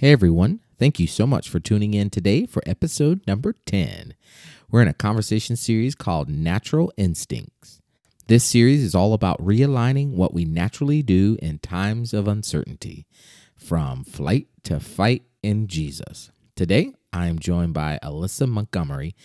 Hey everyone, thank you so much for tuning in today for episode number 10. We're in a conversation series called Natural Instincts. This series is all about realigning what we naturally do in times of uncertainty, from flight to fight in Jesus. Today, I am joined by Alyssa Montgomery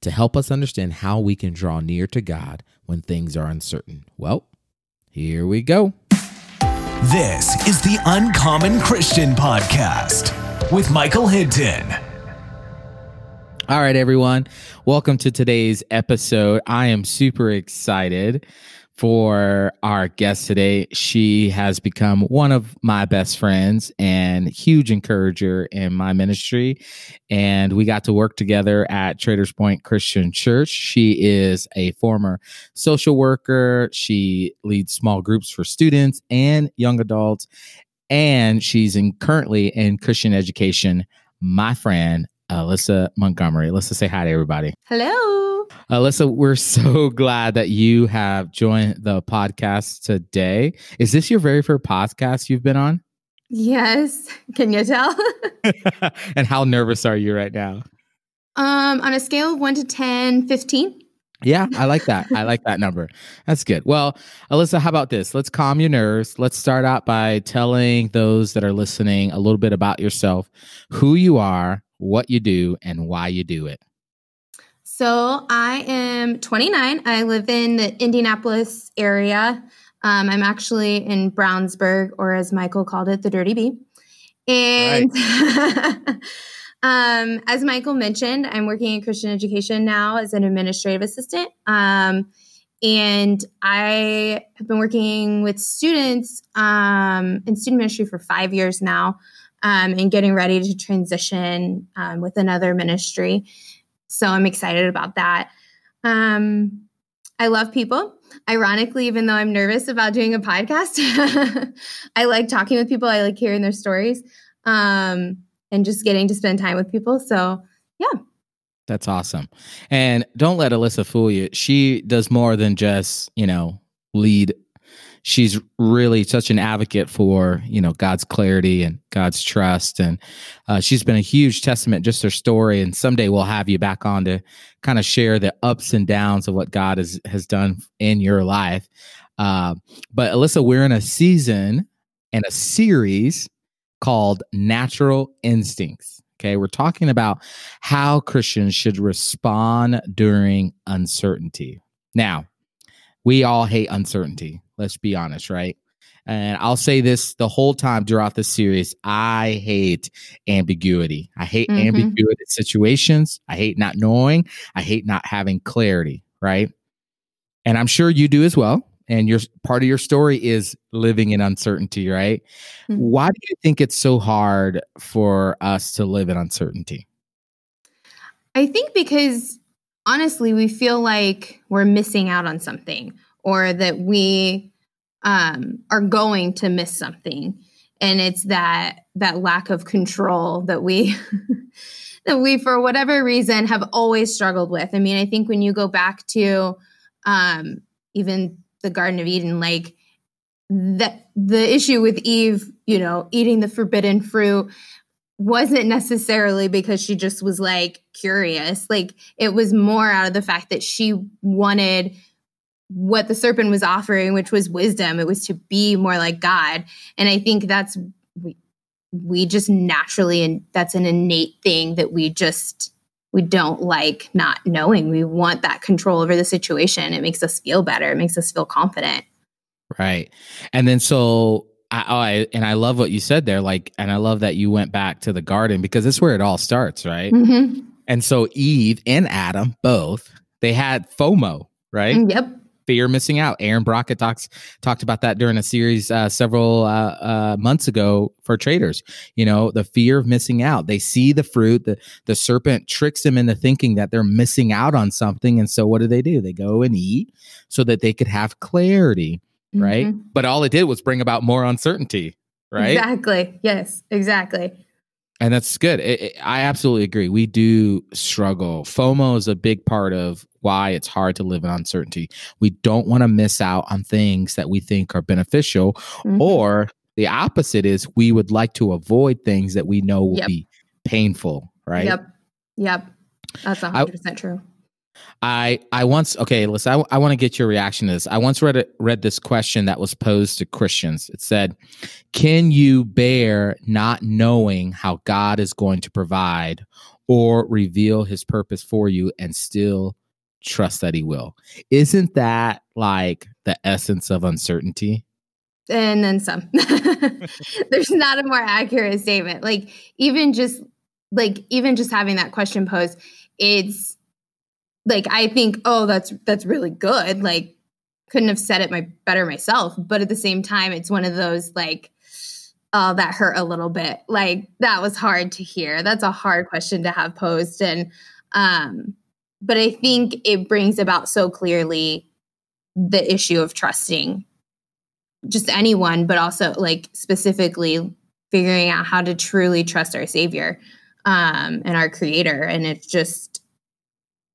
to help us understand how we can draw near to God when things are uncertain. Well, here we go. This is the Uncommon Christian Podcast with Michael Hinton. All right, everyone. Welcome to today's episode. I am super excited for our guest today. She has become one of my best friends and huge encourager in my ministry. And we got to work together at Traders Point Christian Church. She is a former social worker. She leads small groups for students and young adults. And she's in currently in Christian education. My friend, Alyssa Montgomery. Alyssa, say hi to everybody. Hello. Alyssa, we're so glad that you have joined the podcast today. Is this your very first podcast you've been on? Yes. Can you tell? and how nervous are you right now? Um, on a scale of 1 to 10, 15. Yeah, I like that. I like that number. That's good. Well, Alyssa, how about this? Let's calm your nerves. Let's start out by telling those that are listening a little bit about yourself, who you are, what you do, and why you do it. So I am 29. I live in the Indianapolis area. Um, I'm actually in Brownsburg, or as Michael called it, the Dirty B. And right. um, as Michael mentioned, I'm working in Christian education now as an administrative assistant. Um, and I have been working with students um, in student ministry for five years now um, and getting ready to transition um, with another ministry. So I'm excited about that. Um, I love people. Ironically, even though I'm nervous about doing a podcast, I like talking with people. I like hearing their stories um, and just getting to spend time with people. So, yeah. That's awesome. And don't let Alyssa fool you. She does more than just, you know, lead she's really such an advocate for you know God's clarity and God's trust, and uh, she's been a huge testament. Just her story, and someday we'll have you back on to kind of share the ups and downs of what God has has done in your life. Uh, but Alyssa, we're in a season and a series called Natural Instincts. Okay, we're talking about how Christians should respond during uncertainty. Now, we all hate uncertainty. Let's be honest, right? And I'll say this the whole time throughout the series I hate ambiguity. I hate mm-hmm. ambiguity situations. I hate not knowing. I hate not having clarity, right? And I'm sure you do as well. And your part of your story is living in uncertainty, right? Mm-hmm. Why do you think it's so hard for us to live in uncertainty? I think because honestly, we feel like we're missing out on something or that we um, are going to miss something. And it's that that lack of control that we that we, for whatever reason, have always struggled with. I mean, I think when you go back to um, even the Garden of Eden, like that the issue with Eve, you know, eating the forbidden fruit wasn't necessarily because she just was like curious. Like it was more out of the fact that she wanted what the serpent was offering, which was wisdom. It was to be more like God. And I think that's we we just naturally and that's an innate thing that we just we don't like not knowing. We want that control over the situation. It makes us feel better. It makes us feel confident. Right. And then so I, oh, I, and I love what you said there. Like, and I love that you went back to the garden because that's where it all starts, right? Mm-hmm. And so Eve and Adam both they had FOMO, right? Mm, yep. Fear missing out. Aaron Brockett talks talked about that during a series uh, several uh, uh, months ago for traders. You know, the fear of missing out. They see the fruit. The the serpent tricks them into thinking that they're missing out on something, and so what do they do? They go and eat so that they could have clarity right? Mm-hmm. But all it did was bring about more uncertainty, right? Exactly. Yes, exactly. And that's good. It, it, I absolutely agree. We do struggle. FOMO is a big part of why it's hard to live in uncertainty. We don't want to miss out on things that we think are beneficial mm-hmm. or The opposite is we would like to avoid things that we know will Yep. be painful, right? Yep. Yep. That's hundred percent true. I I once okay, listen. I, I want to get your reaction to this. I once read it, read this question that was posed to Christians. It said, "Can you bear not knowing how God is going to provide or reveal His purpose for you, and still trust that He will?" Isn't that like the essence of uncertainty? and then some. There's not a more accurate statement. Like even just like even just having that question posed, it's like I think, oh, that's that's really good. Like couldn't have said it my better myself, but at the same time, it's one of those like, oh, that hurt a little bit. Like that was hard to hear. That's a hard question to have posed, and um, but I think it brings about so clearly the issue of trusting just anyone, but also like specifically figuring out how to truly trust our Savior um, and our Creator. And it's just,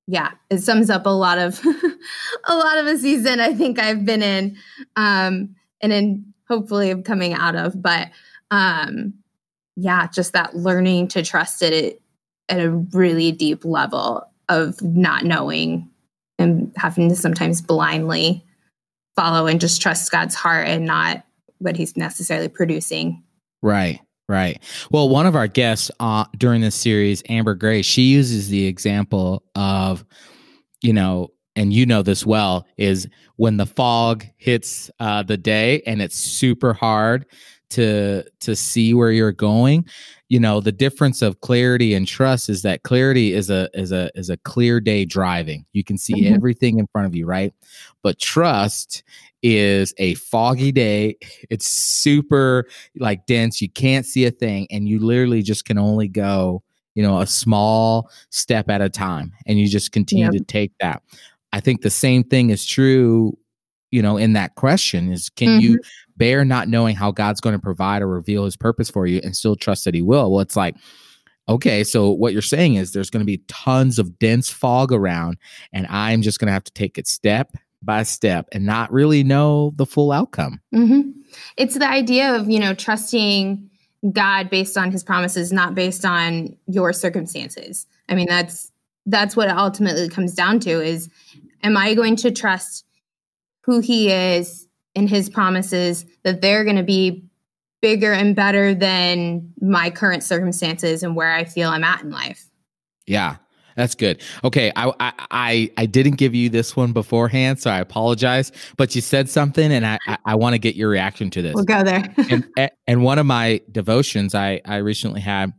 yeah, it sums up a lot of a lot of a season I think I've been in, um, and in hopefully coming out of. But um, yeah, just that learning to trust it at a really deep level of not knowing and having to sometimes blindly follow and just trust God's heart and not what he's necessarily producing. Right, right. Well, one of our guests uh, during this series, Amber Gray, she uses the example of, you know, and you know this well, is when the fog hits uh, the day and it's super hard to to see where you're going. You know, the difference of clarity and trust is that clarity is a is a is a clear day driving. You can see Mhm. everything in front of you, right? But trust is a foggy day. It's super like dense. You can't see a thing, and you literally just can only go, you know, a small step at a time, and you just continue to take that. I think the same thing is true, you know, in that question is can you mm-hmm. bear not knowing how God's going to provide or reveal his purpose for you and still trust that he will? Well, it's like, okay, so what you're saying is there's going to be tons of dense fog around, and I'm just going to have to take it step by step and not really know the full outcome. hmm It's the idea of, you know, trusting God based on his promises, not based on your circumstances. I mean, that's that's what it ultimately comes down to is am I going to trust who he is and his promises that they're going to be bigger and better than my current circumstances and where I feel I'm at in life? Yeah, that's good. Okay, I, I I I didn't give you this one beforehand, so I apologize. But you said something, and I I, I want to get your reaction to this. We'll go there. and and one of my devotions I I recently had,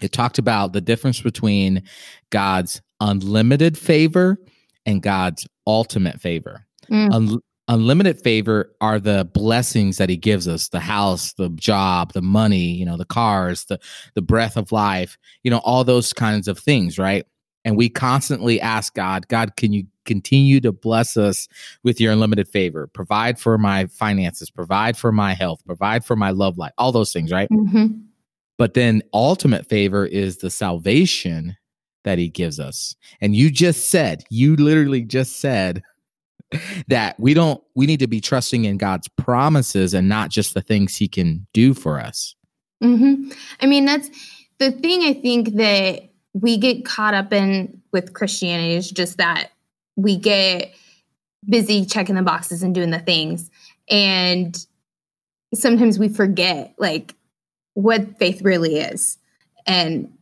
it talked about the difference between God's unlimited favor and God's ultimate favor. Mm. Un- unlimited favor are the blessings that he gives us the house the job the money you know the cars the the breath of life you know all those kinds of things right? And we constantly ask god god can you continue to bless us with your unlimited favor? Provide for my finances provide for my health provide for my love life all those things right? Mhm. but then ultimate favor is the salvation that he gives us. And you just said you literally just said that we don't we need to be trusting in god's promises and not just the things he can do for us hmm I mean, that's the thing I think that we get caught up in with Christianity is just that we get busy checking the boxes and doing the things. And sometimes we forget like what faith really is. And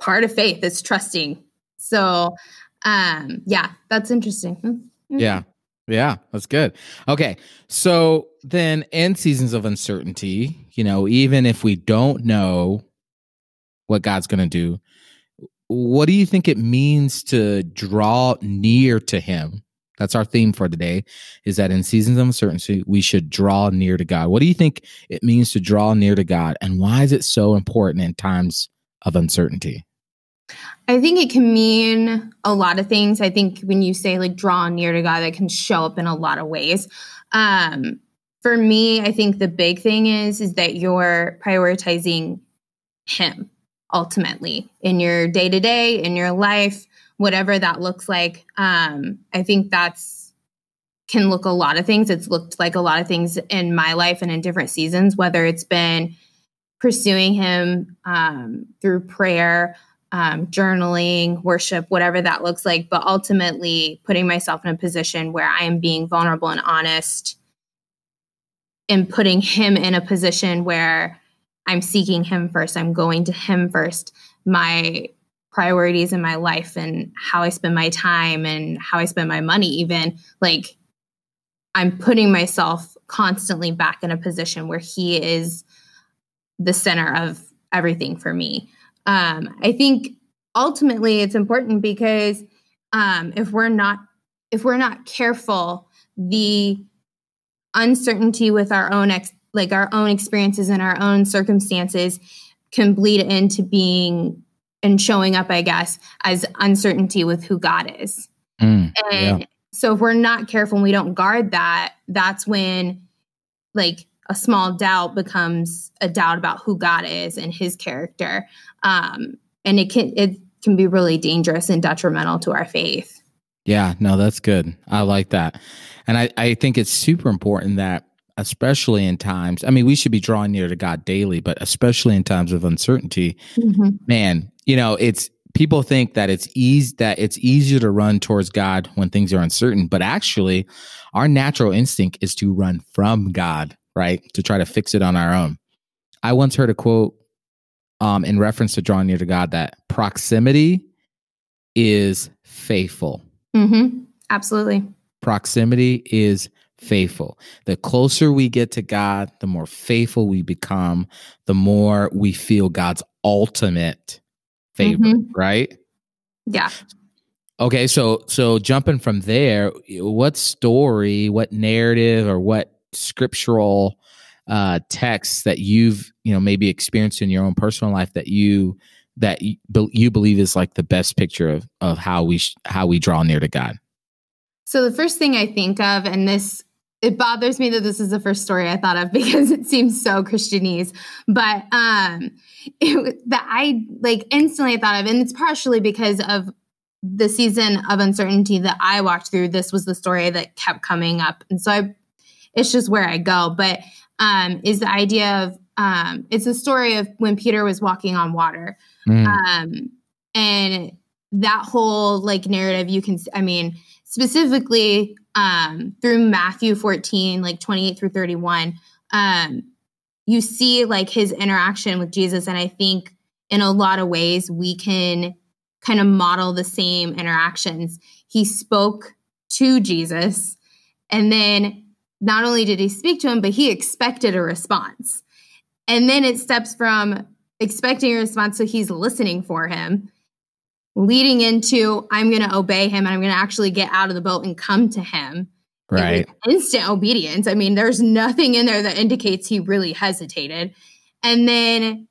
part of faith is trusting. So, um, yeah, that's interesting. Hmm. yeah yeah that's good. Okay so then in seasons of uncertainty you know even if we don't know what god's going to do what do you think it means to draw near to him? That's our theme for today is that in seasons of uncertainty we should draw near to god. What do you think it means to draw near to god and why is it so important in times of uncertainty I think it can mean a lot of things. I think when you say like draw near to God, that can show up in a lot of ways. Um, for me, I think the big thing is is that you're prioritizing Him ultimately in your day to day, in your life, whatever that looks like. Um, I think that's can look a lot of things. It's looked like a lot of things in my life and in different seasons, whether it's been pursuing Him um, through prayer, um, journaling, worship, whatever that looks like, but ultimately putting myself in a position where I am being vulnerable and honest and putting Him in a position where I'm seeking Him first, I'm going to Him first. My priorities in my life and how I spend my time and how I spend my money, even like I'm putting myself constantly back in a position where he is the center of everything for me. Um, I think ultimately it's important because um, if we're not if we're not careful, the uncertainty with our own ex- like our own experiences and our own circumstances can bleed into being and showing up, I guess, as uncertainty with who God is. Mm, and yeah. so if we're not careful and we don't guard that, that's when like a small doubt becomes a doubt about who God is and his character. Um, and it can it can be really dangerous and detrimental to our faith. Yeah, no, that's good. I like that. And I, I think it's super important that especially in times, I mean, we should be drawing near to God daily, but especially in times of uncertainty, mm-hmm. man, you know, it's people think that it's easy that it's easier to run towards God when things are uncertain, but actually our natural instinct is to run from God, right? To try to fix it on our own. I once heard a quote um, in reference to drawing near to God that proximity is faithful. Mm-hmm. Absolutely. Proximity is faithful. The closer we get to God, the more faithful we become, the more we feel God's ultimate favor, mm-hmm. right? Yeah. Okay, so so jumping from there, what story, what narrative or what scriptural uh text that you've, you know, maybe experienced in your own personal life that you that you, believe is like the best picture of of how we sh- how we draw near to God? So the first thing I think of and this it bothers me that this is the first story I thought of because it seems so Christianese. But um, it, that I like instantly thought of, and it's partially because of the season of uncertainty that I walked through. This was the story that kept coming up, and so I, it's just where I go. But um, is the idea of um, it's a story of when Peter was walking on water, mm. um, and that whole like narrative. You can, I mean, specifically um, through Matthew 14, like 28 through 31, um, you see like his interaction with Jesus. And I think in a lot of ways, we can kind of model the same interactions. He spoke to Jesus, and then not only did he speak to him, but he expected a response. And then it steps from expecting a response, so he's listening for him leading into I'm going to obey him and I'm going to actually get out of the boat and come to him. Right. Instant obedience. I mean, there's nothing in there that indicates he really hesitated. And then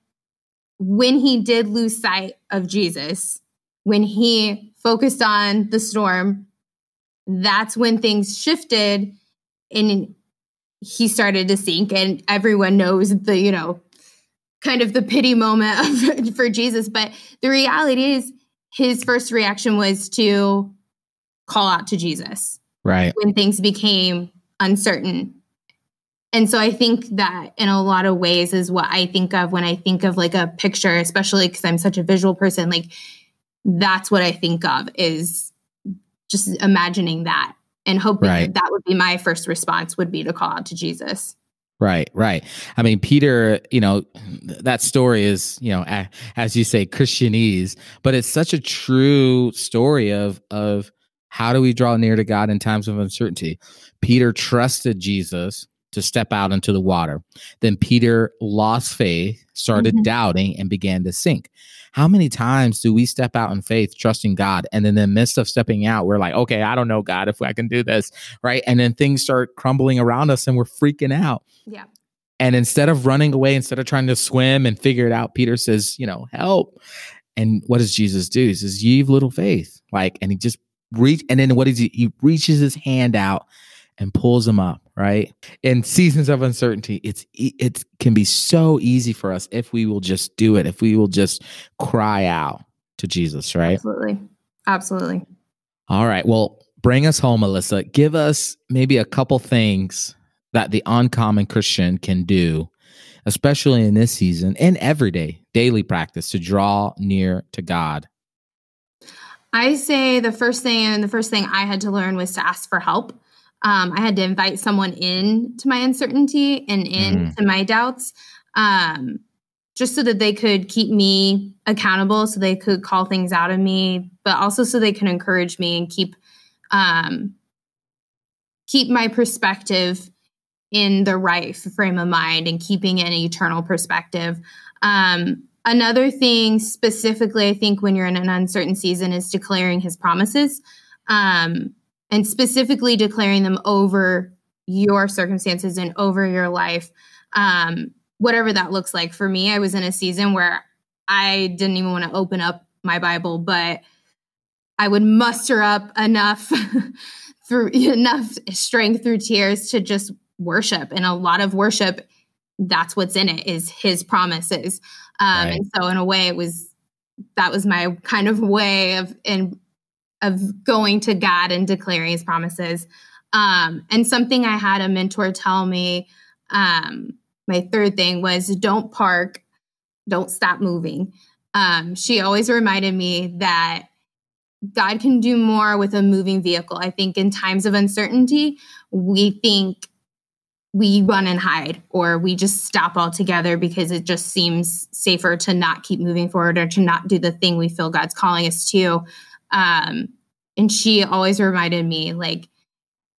when he did lose sight of Jesus, when he focused on the storm, that's when things shifted and he started to sink and everyone knows the, you know, kind of the pity moment of, for Jesus, but the reality is his first reaction was to call out to Jesus. Right. When things became uncertain. And so I think that in a lot of ways is what I think of when I think of like a picture, especially because I'm such a visual person. Like that's what I think of is just imagining that and hoping right. that, would be my first response would be to call out to Jesus. Right, right. I mean, Peter, you know, that story is, you know, as you say, Christianese, but it's such a true story of of how do we draw near to God in times of uncertainty. Peter trusted Jesus to step out into the water. Then Peter lost faith, started mm-hmm. doubting, and began to sink. How many times do we step out in faith, trusting God, and in the midst of stepping out, we're like, okay, I don't know, God, if I can do this, right? And then things start crumbling around us and we're freaking out. Yeah. And instead of running away, instead of trying to swim and figure it out, Peter says, you know, help. And what does Jesus do? He says, You've little faith. Like, and he just reach, and then what is he? He reaches his hand out and pulls him up, right? In seasons of uncertainty, it's it can be so easy for us if we will just do it, if we will just cry out to Jesus, right? Absolutely. Absolutely. All right. Well, bring us home, Alyssa. Give us maybe a couple things that the uncommon Christian can do, especially in this season and every day, daily practice to draw near to God. I say the first thing and the first thing I had to learn was to ask for help. Um, I had to invite someone in to my uncertainty and into mm. my doubts, um, just so that they could keep me accountable, so they could call things out of me, but also so they can encourage me and keep um, keep my perspective in the right frame of mind and keeping an eternal perspective. Um, another thing, specifically, I think when you're in an uncertain season, is declaring His promises. Um, and specifically declaring them over your circumstances and over your life, um, whatever that looks like. For me, I was in a season where I didn't even want to open up my Bible, but I would muster up enough through enough strength through tears to just worship. And a lot of worship, that's what's in it is his promises. Um, right. And so in a way it was that was my kind of way of in of going to God and declaring his promises. Um, and something I had a mentor tell me, um, my third thing was don't park, don't stop moving. Um, she always reminded me that God can do more with a moving vehicle. I think in times of uncertainty, we think we run and hide or we just stop altogether because it just seems safer to not keep moving forward or to not do the thing we feel God's calling us to. Um, and she always reminded me, like,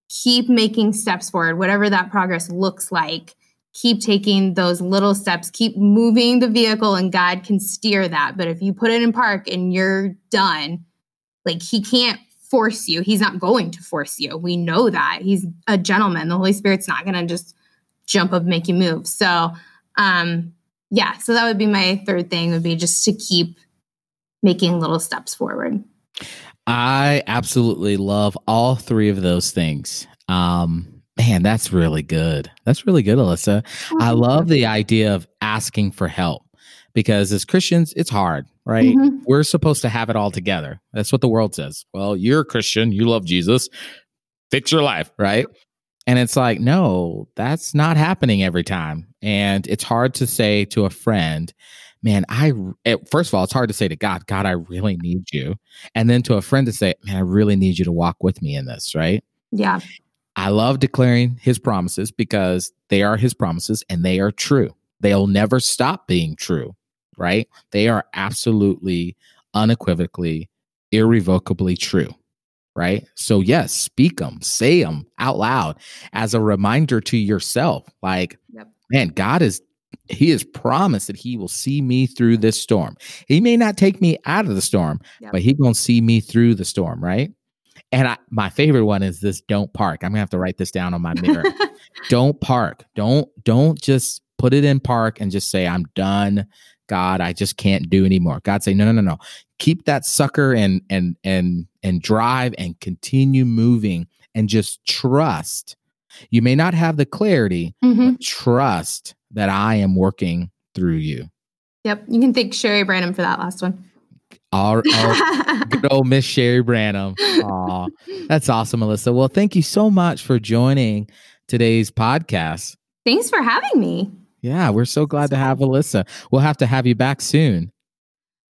keep making steps forward, whatever that progress looks like. Keep taking those little steps, keep moving the vehicle, and God can steer that. But if you put it in park and you're done, like, He can't force you. He's not going to force you. We know that. He's a gentleman. The Holy Spirit's not going to just jump up, and make you move. So, um, yeah, so that would be my third thing would be just to keep making little steps forward. I absolutely love all three of those things. Um, man, that's really good. That's really good, Alyssa. I love the idea of asking for help because as Christians, it's hard, right? Mm-hmm. We're supposed to have it all together. That's what the world says. Well, you're a Christian, you love Jesus, fix your life, right? And it's like, no, that's not happening every time. And it's hard to say to a friend, man, I, eh, first of all, it's hard to say to God, God, I really need you. And then to a friend to say, man, I really need you to walk with me in this, right? Yeah. I love declaring his promises because they are his promises and they are true. They'll never stop being true, right? They are absolutely, unequivocally, irrevocably true, right? So, yes, speak them, say them out loud as a reminder to yourself. Like, yep. man, God is he has promised that he will see me through this storm. He may not take me out of the storm, yep. but he gonna see me through the storm, right? And I, my favorite one is this: don't park. I'm gonna have to write this down on my mirror. don't park. Don't don't just put it in park and just say I'm done. God, I just can't do anymore. God say, no, no, no, no. Keep that sucker and and and and drive and continue moving and just trust. You may not have the clarity, mm-hmm. but trust that I am working through you. Yep. You can thank Sherry Branham for that last one. Our, our good old Miss Sherry Branham. Aw, that's awesome, Alyssa. Well, thank you so much for joining today's podcast. Thanks for having me. Yeah, we're so glad to have Alyssa. We'll have to have you back soon.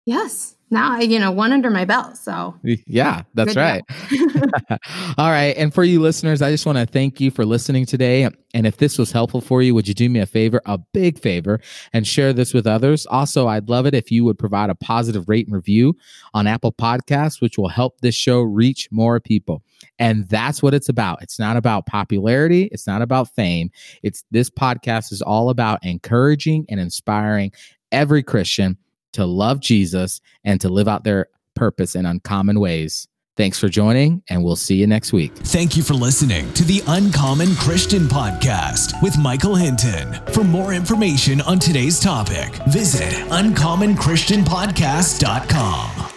Yes now I, you know, one under my belt. So yeah, that's right. All right. And for you listeners, I just want to thank you for listening today. And if this was helpful for you, would you do me a favor, a big favor, and share this with others? Also, I'd love it if you would provide a positive rate and review on Apple Podcasts, which will help this show reach more people. And that's what it's about. It's not about popularity. It's not about fame. It's this podcast is all about encouraging and inspiring every Christian to love Jesus and to live out their purpose in uncommon ways. Thanks for joining, and we'll see you next week. Thank you for listening to the Uncommon Christian Podcast with Michael Hinton. For more information on today's topic, visit uncommonchristianpodcast.com.